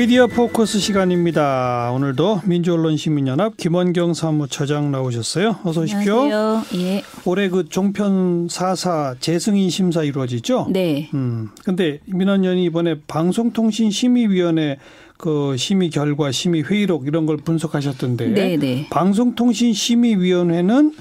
미디어 포커스 시간입니다. 오늘도 민주언론시민연합 김원경 사무처장 나오셨어요. 어서 오십시오. 안녕하세요. 예. 올해 그 종편 4사 재승인 심사 이루어지죠? 네. 음. 근데 민원연이 이번에 방송통신심의위원회 그 심의 결과, 심의 회의록 이런 걸 분석하셨던데 네, 네. 방송통신심의위원회는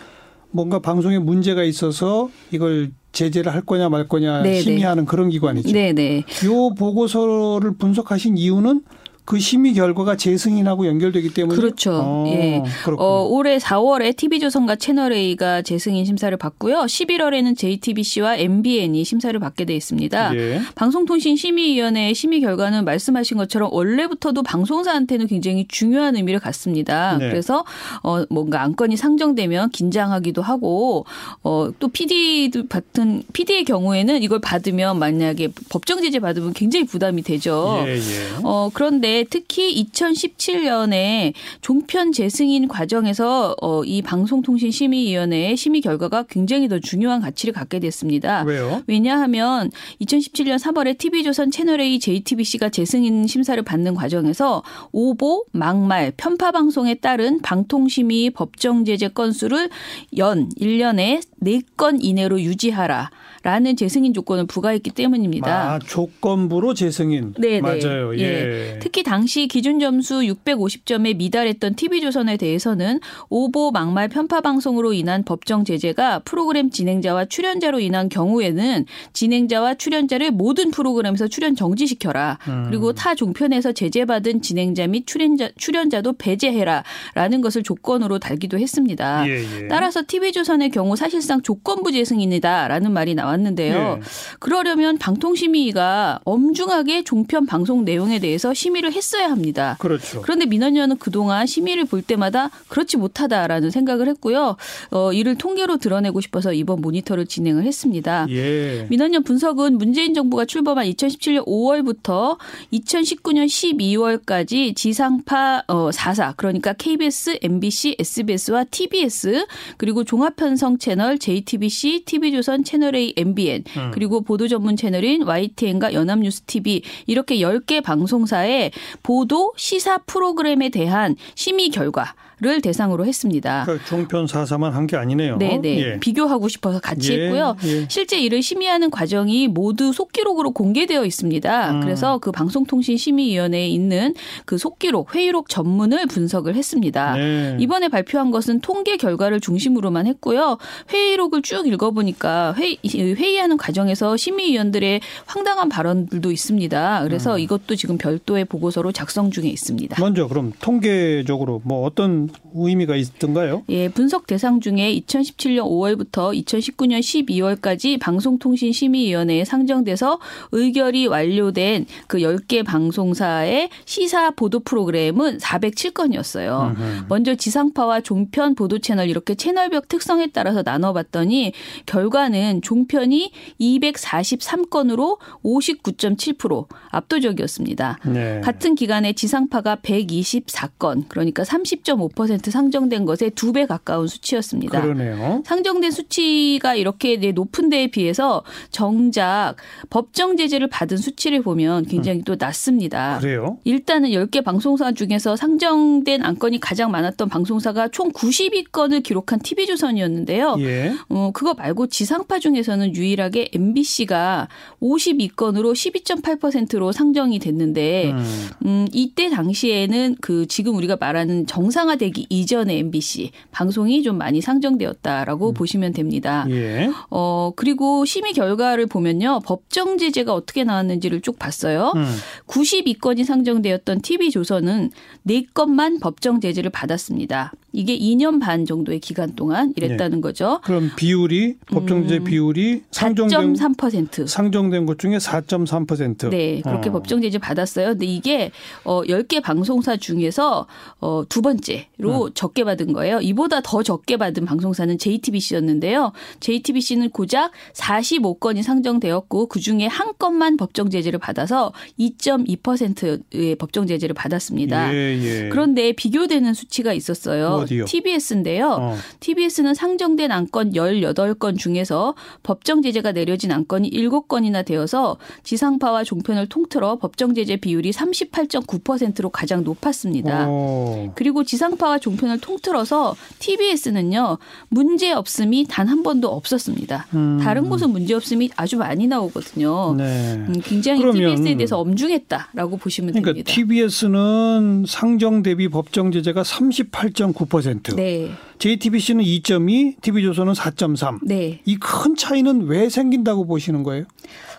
뭔가 방송에 문제가 있어서 이걸 제재를 할 거냐 말 거냐 네, 네. 심의하는 그런 기관이죠. 네, 네. 요 보고서를 분석하신 이유는 그 심의 결과가 재승인하고 연결되기 때문에 그렇죠. 어, 예. 그렇군요. 어, 올해 4월에 TV조선과 채널A가 재승인 심사를 받고요. 11월에는 JTBC와 MBN이 심사를 받게 돼 있습니다. 예. 방송통신심의위원회의 심의 결과는 말씀하신 것처럼 원래부터도 방송사한테는 굉장히 중요한 의미를 갖습니다. 네. 그래서 어 뭔가 안건이 상정되면 긴장하기도 하고 어 또 PD 같은 PD의 경우에는 이걸 받으면 만약에 법정 제재 받으면 굉장히 부담이 되죠. 예, 예. 어, 그런데 특히 2017년에 종편 재승인 과정에서 어, 이 방송통신심의위원회의 심의 결과가 굉장히 더 중요한 가치를 갖게 됐습니다. 왜요? 왜냐하면 2017년 3월에 TV조선 채널A JTBC가 재승인 심사를 받는 과정에서 오보, 막말, 편파 방송에 따른 방통심의 법정 제재 건수를 연 1년에 4건 이내로 유지하라. 라는 재승인 조건을 부과했기 때문입니다. 아, 조건부로 재승인. 네, 네. 맞아요. 예. 특히 당시 기준 점수 650점에 미달했던 TV조선에 대해서는 오보 막말 편파 방송으로 인한 법정 제재가 프로그램 진행자와 출연자로 인한 경우에는 진행자와 출연자를 모든 프로그램에서 출연 정지시켜라. 음. 그리고 타 종편에서 제재받은 진행자 및 출연자 출연자도 배제해라라는 것을 조건으로 달기도 했습니다. 예, 예. 따라서 TV조선의 경우 사실상 조건부 재승인이다라는 말이 나왔는데요. 예. 그러려면 방통심의가 엄중하게 종편 방송 내용에 대해서 심의를 했어야 합니다. 그렇죠. 그런데 민원연은 그동안 심의를 볼 때마다 그렇지 못하다라는 생각을 했고요. 어, 이를 통계로 드러내고 싶어서 이번 모니터를 진행을 했습니다. 예. 민원연 분석은 문재인 정부가 출범한 2017년 5월부터 2019년 12월까지 지상파 어, 4사 그러니까 KBS, MBC, SBS와 TBS 그리고 종합편성 채널 JTBC, TV조선 채널A, MBN 음. 그리고 보도 전문 채널인 YTN과 연합뉴스 TV 이렇게 10개 방송사의 보도 시사 프로그램에 대한 심의 결과 를 대상으로 했습니다. 그러니까 종편 4사만 한 게 아니네요. 네, 네. 예. 비교하고 싶어서 같이 예, 했고요. 예. 실제 이를 심의하는 과정이 모두 속기록으로 공개되어 있습니다. 음. 그래서 그 방송통신심의위원회에 있는 그 속기록, 회의록 전문을 분석을 했습니다. 네. 이번에 발표한 것은 통계 결과를 중심으로만 했고요. 회의록을 쭉 읽어보니까 회의, 회의하는 과정에서 심의위원들의 황당한 발언들도 있습니다. 그래서 음. 이것도 지금 별도의 보고서로 작성 중에 있습니다. 먼저 그럼 통계적으로 뭐 어떤 의미가 있던가요? 예, 분석 대상 중에 2017년 5월부터 2019년 12월까지 방송통신심의위원회에 상정돼서 의결이 완료된 그 10개 방송사의 시사 보도 프로그램은 407건이었어요. 음흠. 먼저 지상파와 종편 보도 채널 이렇게 채널별 특성에 따라서 나눠봤더니 결과는 종편이 243건으로 59.7% 압도적이었습니다. 네. 같은 기간에 지상파가 124건, 그러니까 30.5% 상정된 것에 두 배 가까운 수치였습니다. 그러네요. 상정된 수치가 이렇게 이제 높은 데에 비해서 정작 법정 제재를 받은 수치를 보면 굉장히 또 낮습니다. 그래요? 일단은 10개 방송사 중에서 상정된 안건이 가장 많았던 방송사가 총 92건을 기록한 TV조선이었는데요. 예. 어, 그거 말고 지상파 중에서는 유일하게 MBC가 52건으로 12.8%로 상정이 됐는데, 음. 음, 이때 당시에는 그 지금 우리가 말하는 정상화 되기 이전의 MBC 방송이 좀 많이 상정되었다라고 보시면 됩니다. 예. 어, 그리고 심의 결과를 보면요. 법정 제재가 어떻게 나왔는지를 쭉 봤어요. 음. 92건이 상정되었던 TV조선은 4건만 법정 제재를 받았습니다. 이게 2년 반 정도의 기간 동안 이랬다는 거죠. 그럼 비율이 법정제 음. 비율이 상정된 4.3%. 상정된 것 중에 4.3%. 네, 그렇게 어. 법정 제재 받았어요. 근데 이게 어 10개 방송사 중에서 어두 번째 로 적게 받은 거예요. 이보다 더 적게 받은 방송사는 JTBC였는데요. JTBC는 고작 45건이 상정되었고 그중에 한 건만 법정 제재를 받아서 2.2%의 법정 제재를 받았습니다. 예, 예. 그런데 비교되는 수치가 있었어요. 어디요? TBS인데요. 어. TBS는 상정된 안건 18건 중에서 법정 제재가 내려진 안건이 7건이나 되어서 지상파와 종편을 통틀어 법정 제재 비율이 38.9%로 가장 높았습니다. 어. 그리고 지상파와 종편을 통틀어서 TBS는요 문제 없음이 단 한 번도 없었습니다. 음. 다른 곳은 문제 없음이 아주 많이 나오거든요. 네. 음, 굉장히 TBS에 대해서 엄중했다라고 보시면 그러니까 됩니다. TBS는 상정 대비 법정 제재가 38.9%. 네, JTBC는 2.2, TV조선은 4.3. 네. 이 큰 차이는 왜 생긴다고 보시는 거예요?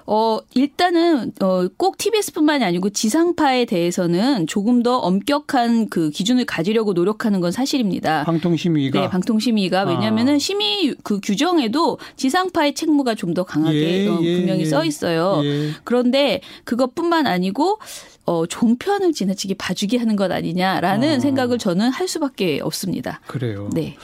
어, 일단은, 어, 꼭 TBS뿐만이 아니고 지상파에 대해서는 조금 더 엄격한 그 기준을 가지려고 노력하는 건 사실입니다. 방통심의가 네, 방통심의가 아. 왜냐하면은 심의 그 규정에도 지상파의 책무가 좀 더 강하게 예, 어, 예, 분명히 예. 써 있어요. 예. 그런데 그것뿐만 아니고 어, 종편을 지나치게 봐주게 하는 것 아니냐라는 아. 생각을 저는 할 수밖에 없습니다. 그래요. 네.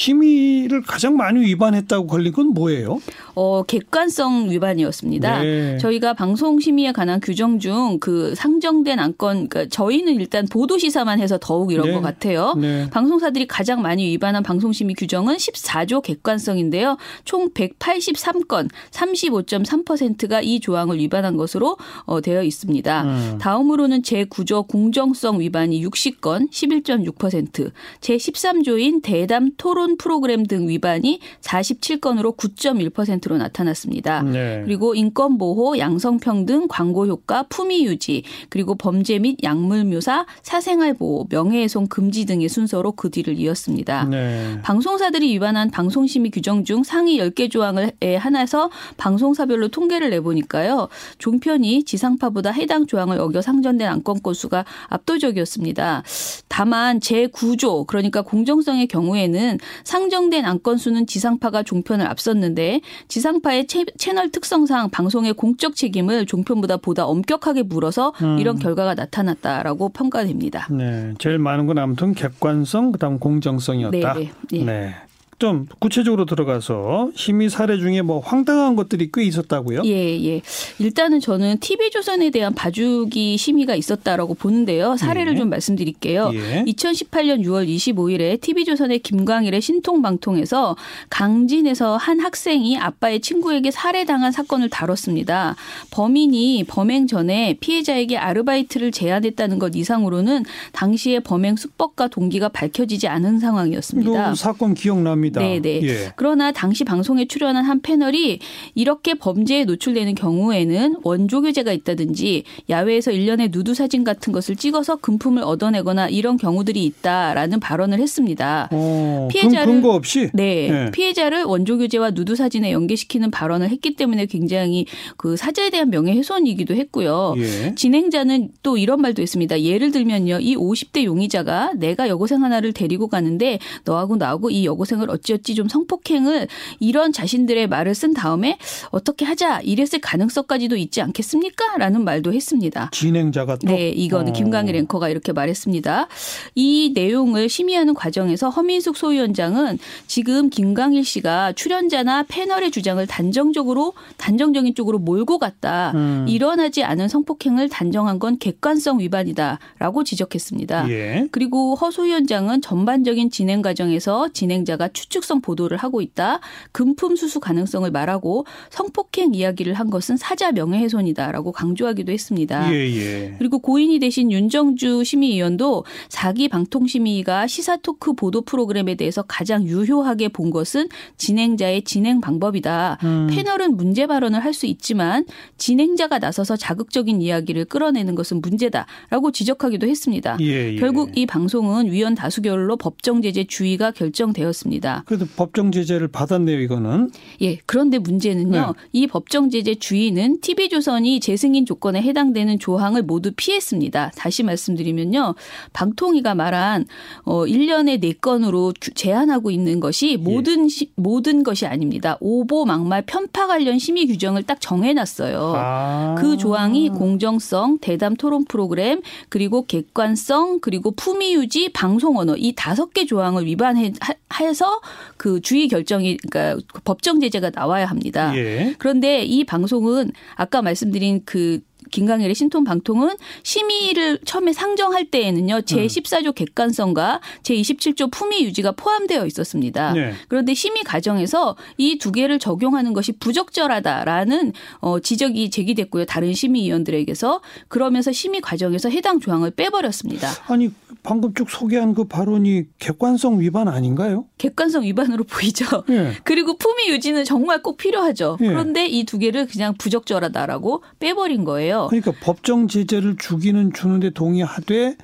심의를 가장 많이 위반했다고 걸린 건 뭐예요? 어, 객관성 위반이었습니다. 네. 저희가 방송 심의에 관한 규정 중 그 상정된 안건, 그러니까 저희는 일단 보도 시사만 해서 더욱 이런 네. 것 같아요. 네. 방송사들이 가장 많이 위반한 방송 심의 규정은 14조 객관성인데요. 총 183건, 35.3%가 이 조항을 위반한 것으로 어, 되어 있습니다. 음. 다음으로는 제9조 공정성 위반이 60건, 11.6%, 제13조인 대담 토론 프로그램 등 위반이 47건으로 9.1%로 나타났습니다. 네. 그리고 인권 보호, 양성평등, 광고 효과, 품위 유지, 그리고 범죄 및 약물 묘사, 사생활 보호, 명예훼손 금지 등의 순서로 그 뒤를 이었습니다. 네. 방송사들이 위반한 방송심의 규정 중 상위 10개 조항을 하나서 방송사별로 통계를 내보니까요. 종편이 지상파보다 해당 조항을 어겨 상전된 안건 건수가 압도적이었습니다. 다만 제9조 그러니까 공정성의 경우에는 상정된 안건 수는 지상파가 종편을 앞섰는데 지상파의 채, 채널 특성상 방송의 공적 책임을 종편보다 보다 엄격하게 물어서 이런 결과가 나타났다라고 평가됩니다. 네. 제일 많은 건 아무튼 객관성 그다음 공정성이었다. 네, 네, 네. 네. 좀 구체적으로 들어가서 심의 사례 중에 뭐 황당한 것들이 꽤 있었다고요? 예, 예. 일단은 저는 TV조선에 대한 봐주기 심의가 있었다라고 보는데요. 사례를 예. 좀 말씀드릴게요. 예. 2018년 6월 25일에 TV조선의 김광일의 신통방통에서 강진에서 한 학생이 아빠의 친구에게 살해당한 사건을 다뤘습니다. 범인이 범행 전에 피해자에게 아르바이트를 제안했다는 것 이상으로는 당시의 범행 수법과 동기가 밝혀지지 않은 상황이었습니다. 이 사건 기억납니다. 네, 네. 예. 그러나 당시 방송에 출연한 한 패널이 이렇게 범죄에 노출되는 경우에는 원조교제가 있다든지 야외에서 일련의 누드 사진 같은 것을 찍어서 금품을 얻어내거나 이런 경우들이 있다라는 발언을 했습니다. 어, 피해자를- 근, 근거 없이 네. 네. 피해자를 원조교제와 누드 사진에 연계시키는 발언을 했기 때문에 굉장히 그 사자에 대한 명예훼손이기도 했고요. 예. 진행자는 또 이런 말도 했습니다. 예를 들면요. 이 50대 용의자가 내가 여고생 하나를 데리고 가는데 너하고 나하고 이 여고생을 어찌어찌 좀 성폭행을 이런 자신들의 말을 쓴 다음에 어떻게 하자 이랬을 가능성까지도 있지 않겠습니까? 라는 말도 했습니다. 진행자가 또 네, 이거는 어. 김광일 앵커가 이렇게 말했습니다. 이 내용을 심의하는 과정에서 허민숙 소위원장은 지금 김광일 씨가 출연자나 패널의 주장을 단정적으로 단정적인 쪽으로 몰고 갔다. 음. 일어나지 않은 성폭행을 단정한 건 객관성 위반이다라고 지적했습니다. 예. 그리고 허 소위원장은 전반적인 진행 과정에서 진행자가 추 측성 보도를 하고 있다. 금품 수수 가능성을 말하고 성폭행 이야기를 한 것은 사자 명예훼손이다라고 강조하기도 했습니다. 예, 예. 그리고 고인이 되신 윤정주 심의위원도 사기 방통심의가 시사 토크 보도 프로그램에 대해서 가장 유효하게 본 것은 진행자의 진행 방법이다. 음. 패널은 문제 발언을 할 수 있지만 진행자가 나서서 자극적인 이야기를 끌어내는 것은 문제다라고 지적하기도 했습니다. 예, 예. 결국 이 방송은 위원 다수결로 법정 제재 주의가 결정되었습니다. 했습니다. 그래도 법정 제재를 받았네요, 이거는. 예. 그런데 문제는요. 네. 이 법정 제재 주인은 TV조선이 재승인 조건에 해당되는 조항을 모두 피했습니다. 다시 말씀드리면요. 방통위가 말한 어 1년에 4건으로 제한하고 있는 것이 모든 시, 모든 것이 아닙니다. 오보 막말 편파 관련 심의 규정을 딱 정해 놨어요. 아. 그 조항이 공정성, 대담 토론 프로그램, 그리고 객관성, 그리고 품위 유지, 방송 언어 이 다섯 개 조항을 위반해서 그 주의 결정이 그러니까 법정 제재가 나와야 합니다. 예. 그런데 이 방송은 아까 말씀드린 그 김강일의 신통 방통은 심의를 처음에 상정할 때에는요 제14조 객관성과 제27조 품위 유지가 포함되어 있었습니다. 네. 그런데 심의 과정에서 이 두 개를 적용하는 것이 부적절하다라는 어, 지적이 제기됐고요 다른 심의위원들에게서 그러면서 심의 과정에서 해당 조항을 빼버렸습니다. 아니 방금 쭉 소개한 그 발언이 객관성 위반 아닌가요? 객관성 위반으로 보이죠. 예. 그리고 품위 유지는 정말 꼭 필요하죠. 예. 그런데 이 두 개를 그냥 부적절하다라고 빼버린 거예요. 그러니까 법정 제재를 주기는 주는데 동의하되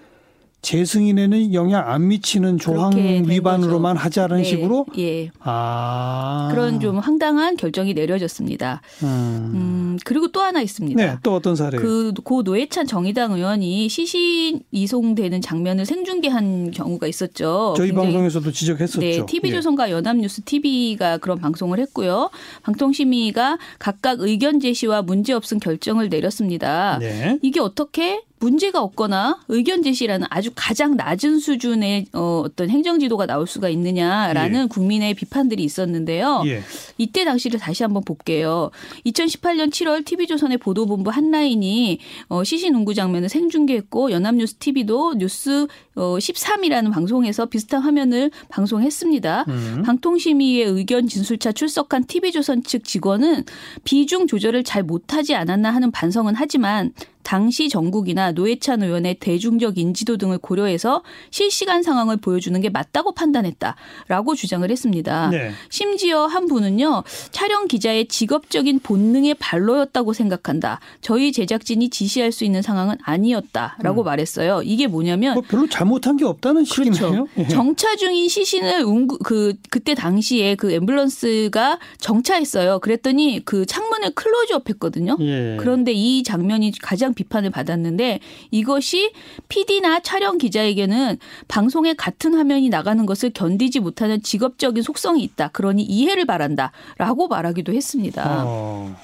재승인에는 영향 안 미치는 조항 위반으로만 거죠. 하자는 네, 식으로 예. 아 그런 좀 황당한 결정이 내려졌습니다. 음. 음, 그리고 또 하나 있습니다. 네, 또 어떤 사례요? 그, 고 노회찬 정의당 의원이 시신 이송되는 장면을 생중계한 경우가 있었죠. 저희 방송에서도 지적했었죠. 네, TV조선과 연합뉴스 TV가 그런 방송을 했고요. 방통심의가 각각 의견 제시와 문제 없음 결정을 내렸습니다. 예. 네. 이게 어떻게 문제가 없거나 의견 제시라는 아주 가장 낮은 수준의 어, 어떤 행정 지도가 나올 수가 있느냐라는 국민의 비판들이 있었는데요. 예. 이때 당시를 다시 한번 볼게요. 2018년 7월 TV조선의 보도본부 한라인이 어, 시신 운구 장면을 생중계했고 연합뉴스 TV도 뉴스 어, 13이라는 방송에서 비슷한 화면을 방송했습니다. 음. 방통심의의 의견 진술차 출석한 TV조선 측 직원은 비중 조절을 잘 못하지 않았나 하는 반성은 하지만 당시 정국이나 노회찬 의원의 대중적 인지도 등을 고려해서 실시간 상황을 보여주는 게 맞다고 판단했다라고 주장을 했습니다. 네. 심지어 한 분은요 촬영 기자의 직업적인 본능의 발로였다고 생각한다. 저희 제작진이 지시할 수 있는 상황은 아니었다라고 말했어요. 이게 뭐냐면 뭐 별로 잘못한 게 없다는 식이네요. 예. 정차 중인 시신을 운구 그 그때 당시에 그 앰뷸런스가 정차했어요. 그랬더니 그 창문을 클로즈업했거든요. 예. 그런데 이 장면이 가장 비판을 받았는데 이것이 PD나 촬영 기자에게는 방송에 같은 화면이 나가는 것을 견디지 못하는 직업적인 속성이 있다. 그러니 이해를 바란다 라고 말하기도 했습니다. 어.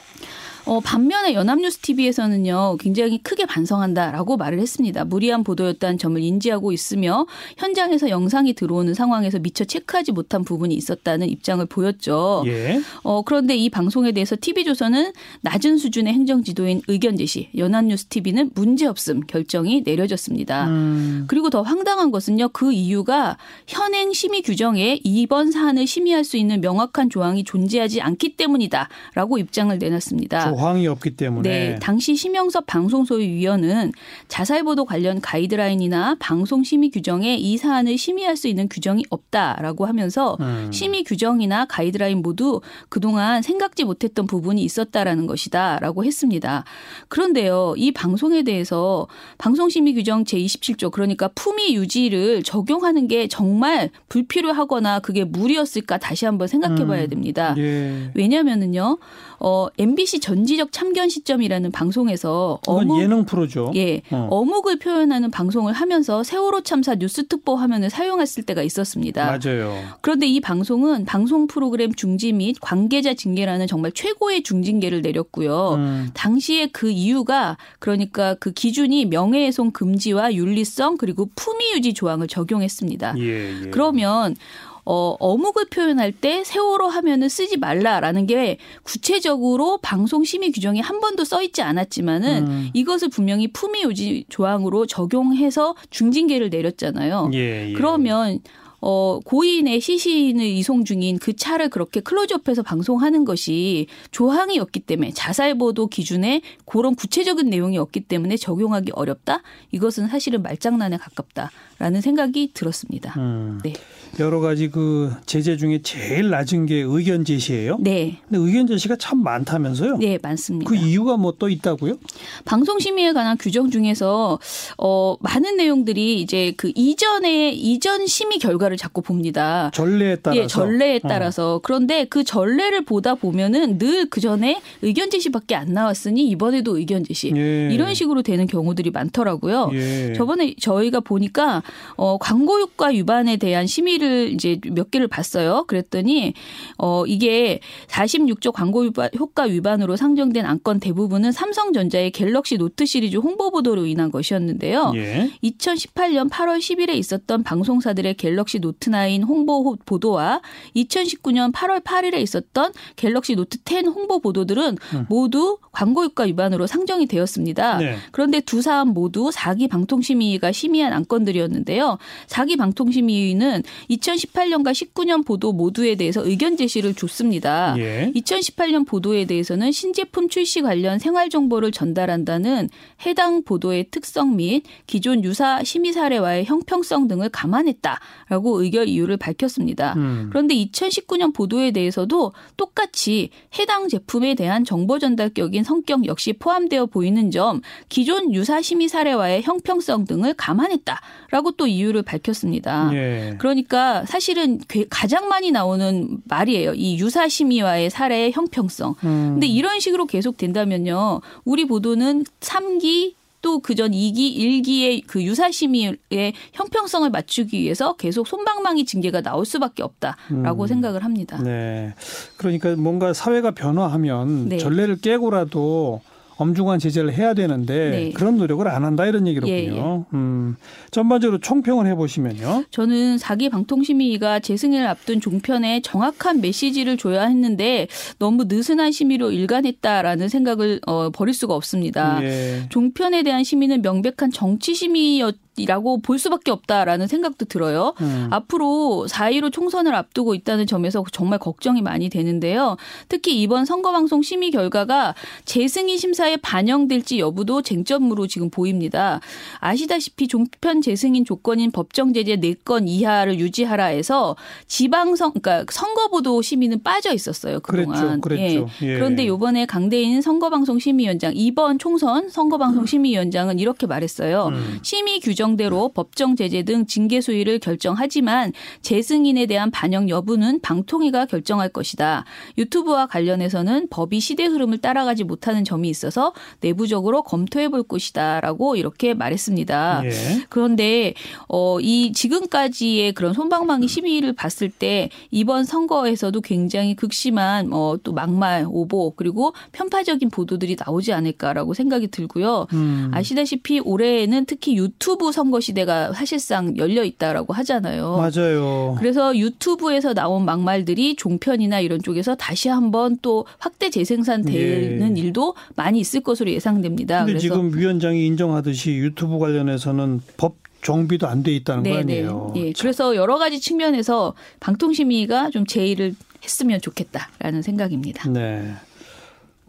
어, 반면에 연합뉴스 TV에서는요, 굉장히 크게 반성한다라고 말을 했습니다. 무리한 보도였다는 점을 인지하고 있으며 현장에서 영상이 들어오는 상황에서 미처 체크하지 못한 부분이 있었다는 입장을 보였죠. 예. 어, 그런데 이 방송에 대해서 TV조선은 낮은 수준의 행정지도인 의견 제시, 연합뉴스 TV는 문제 없음 결정이 내려졌습니다. 음. 그리고 더 황당한 것은요, 그 이유가 현행 심의 규정에 이번 사안을 심의할 수 있는 명확한 조항이 존재하지 않기 때문이다라고 입장을 내놨습니다. 조항이 없기 때문에. 네, 당시 심영섭 방송소유위원은 자살보도 관련 가이드라인이나 방송 심의 규정에 이 사안을 심의할 수 있는 규정이 없다라고 하면서 음. 심의 규정이나 가이드라인 모두 그동안 생각지 못했던 부분이 있었다라는 것이다라고 했습니다. 그런데요, 이 방송에 대해서 방송심의 규정 제27조 그러니까 품위 유지를 적용하는 게 정말 불필요하거나 그게 무리였을까 다시 한번 생각해 봐야 됩니다. 예. 왜냐면은요, 어, MBC 전 지적 참견 시점이라는 방송에서 어묵, 예능 프로죠. 예, 어. 어묵을 표현하는 방송을 하면서 세월호 참사 뉴스 특보 화면을 사용했을 때가 있었습니다. 맞아요. 그런데 이 방송은 방송 프로그램 중지 및 관계자 징계라는 정말 최고의 중징계를 내렸고요. 음. 당시에 그 이유가 그러니까 그 기준이 명예훼손 금지와 윤리성 그리고 품위 유지 조항을 적용했습니다. 예, 예. 그러면 어, 어묵을 표현할 때 세월호 하면은 쓰지 말라라는 게 구체적으로 방송 심의 규정에 한 번도 써 있지 않았지만은 음. 이것을 분명히 품위 유지 조항으로 적용해서 중징계를 내렸잖아요. 예, 예. 그러면 어, 고인의 시신을 이송 중인 그 차를 그렇게 클로즈업해서 방송하는 것이 조항이 없기 때문에 자살보도 기준에 그런 구체적인 내용이 없기 때문에 적용하기 어렵다? 이것은 사실은 말장난에 가깝다 라는 생각이 들었습니다. 음. 네. 여러 가지 그 제재 중에 제일 낮은 게 의견 제시예요. 네. 근데 의견 제시가 참 많다면서요? 네, 많습니다. 그 이유가 뭐 또 있다고요? 방송 심의에 관한 규정 중에서 어 많은 내용들이 이제 그 이전에 이전 심의 결과를 자꾸 봅니다. 전례에 따라서. 예, 전례에 따라서. 어. 그런데 그 전례를 보다 보면은 늘 그 전에 의견 제시밖에 안 나왔으니 이번에도 의견 제시. 예. 이런 식으로 되는 경우들이 많더라고요. 예. 저번에 저희가 보니까 어 광고 효과 위반에 대한 심의를 이제 몇 개를 봤어요. 그랬더니 어 이게 46조 광고 효과 위반으로 상정된 안건 대부분은 삼성전자의 갤럭시 노트 시리즈 홍보 보도로 인한 것이었는데요. 예. 2018년 8월 10일에 있었던 방송사들의 갤럭시 노트 9 홍보 보도와 2019년 8월 8일에 있었던 갤럭시 노트 10 홍보 보도들은 음. 모두 광고 효과 위반으로 상정이 되었습니다. 네. 그런데 두 사안 모두 4기 방통심의위가 심의한 안건들이었는데 요. 4기 방통심의위는 2018년과 19년 보도 모두에 대해서 의견 제시를 줬습니다. 예. 2018년 보도에 대해서는 신제품 출시 관련 생활 정보를 전달한다는 해당 보도의 특성 및 기존 유사 심의 사례와의 형평성 등을 감안했다라고 의결 이유를 밝혔습니다. 음. 그런데 2019년 보도에 대해서도 똑같이 해당 제품에 대한 정보 전달격인 성격 역시 포함되어 보이는 점, 기존 유사 심의 사례와의 형평성 등을 감안했다라고 또 이유를 밝혔습니다. 예. 그러니까 사실은 가장 많이 나오는 말이에요. 이 유사 심의와의 사례의 형평성. 음. 근데 이런 식으로 계속 된다면요. 우리 보도는 3기 또 그전 2기, 1기의 그 유사심의의 형평성을 맞추기 위해서 계속 손방망이 징계가 나올 수밖에 없다라고 음. 생각을 합니다. 네. 그러니까 뭔가 사회가 변화하면 네. 전례를 깨고라도 엄중한 제재를 해야 되는데 네. 그런 노력을 안 한다 이런 얘기로군요. 예, 예. 음, 전반적으로 총평을 해보시면요. 저는 사기 방통심의가 재승인을 앞둔 종편에 정확한 메시지를 줘야 했는데 너무 느슨한 심의로 일관했다라는 생각을 어, 버릴 수가 없습니다. 예. 종편에 대한 심의는 명백한 정치 심의였 이라고 볼 수밖에 없다라는 생각도 들어요. 음. 앞으로 4.15 총선을 앞두고 있다는 점에서 정말 걱정이 많이 되는데요. 특히 이번 선거방송 심의 결과가 재승인 심사에 반영될지 여부도 쟁점으로 지금 보입니다. 아시다시피 종편 재승인 조건인 법정 제재 4건 이하를 유지하라 해서 지방선 그러니까 선거보도 심의는 빠져 있었어요. 그동안. 그랬죠. 그랬죠. 예. 예. 그런데 이번에 강대인 선거방송 심의위원장 이번 총선 선거방송 심의위원장은 이렇게 말했어요. 음. 심의 규정 규정대로 법정 제재 등 징계 수위를 결정하지만 재승인에 대한 반영 여부는 방통위가 결정할 것이다. 유튜브와 관련해서는 법이 시대 흐름을 따라가지 못하는 점이 있어서 내부적으로 검토해 볼 것이다라고 이렇게 말했습니다. 예. 그런데 어, 이 지금까지의 그런 손방망이 심의를 봤을 때 이번 선거에서도 굉장히 극심한 어, 또 막말, 오보 그리고 편파적인 보도들이 나오지 않을까라고 생각이 들고요. 음. 아시다시피 올해에는 특히 유튜브 선거 시대가 사실상 열려 있다라고 하잖아요. 맞아요. 그래서 유튜브에서 나온 막말들이 종편이나 이런 쪽에서 다시 한번 또 확대 재생산되는 예. 일도 많이 있을 것으로 예상됩니다. 그런데 지금 위원장이 인정하듯이 유튜브 관련해서는 법 정비도 안 돼 있다는 네네. 거 네. 아니에요. 예. 그래서 여러 가지 측면에서 방통심의가 좀 제의를 했으면 좋겠다라는 생각입니다. 네.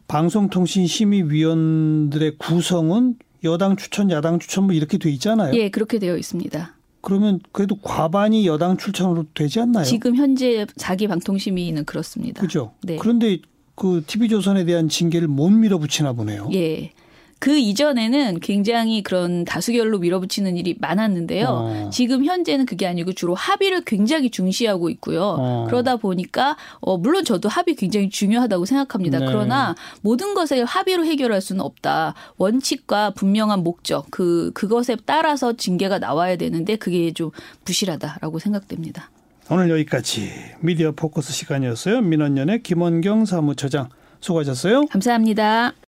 방송통신심의위원들의 구성은 여당 추천, 야당 추천 뭐 이렇게 돼 있잖아요. 예, 그렇게 되어 있습니다. 그러면 그래도 과반이 여당 출천으로 되지 않나요? 지금 현재 자기 방통심의는 그렇습니다. 그죠. 네. 그런데 그 TV조선에 대한 징계를 못 밀어붙이나 보네요. 예. 그 이전에는 굉장히 그런 다수결로 밀어붙이는 일이 많았는데요. 어. 지금 현재는 그게 아니고 주로 합의를 굉장히 중시하고 있고요. 어. 그러다 보니까 어 물론 저도 합의 굉장히 중요하다고 생각합니다. 네. 그러나 모든 것을 합의로 해결할 수는 없다. 원칙과 분명한 목적 그 그것에 따라서 징계가 나와야 되는데 그게 좀 부실하다라고 생각됩니다. 오늘 여기까지 미디어 포커스 시간이었어요. 민원연의 김원경 사무처장 수고하셨어요. 감사합니다.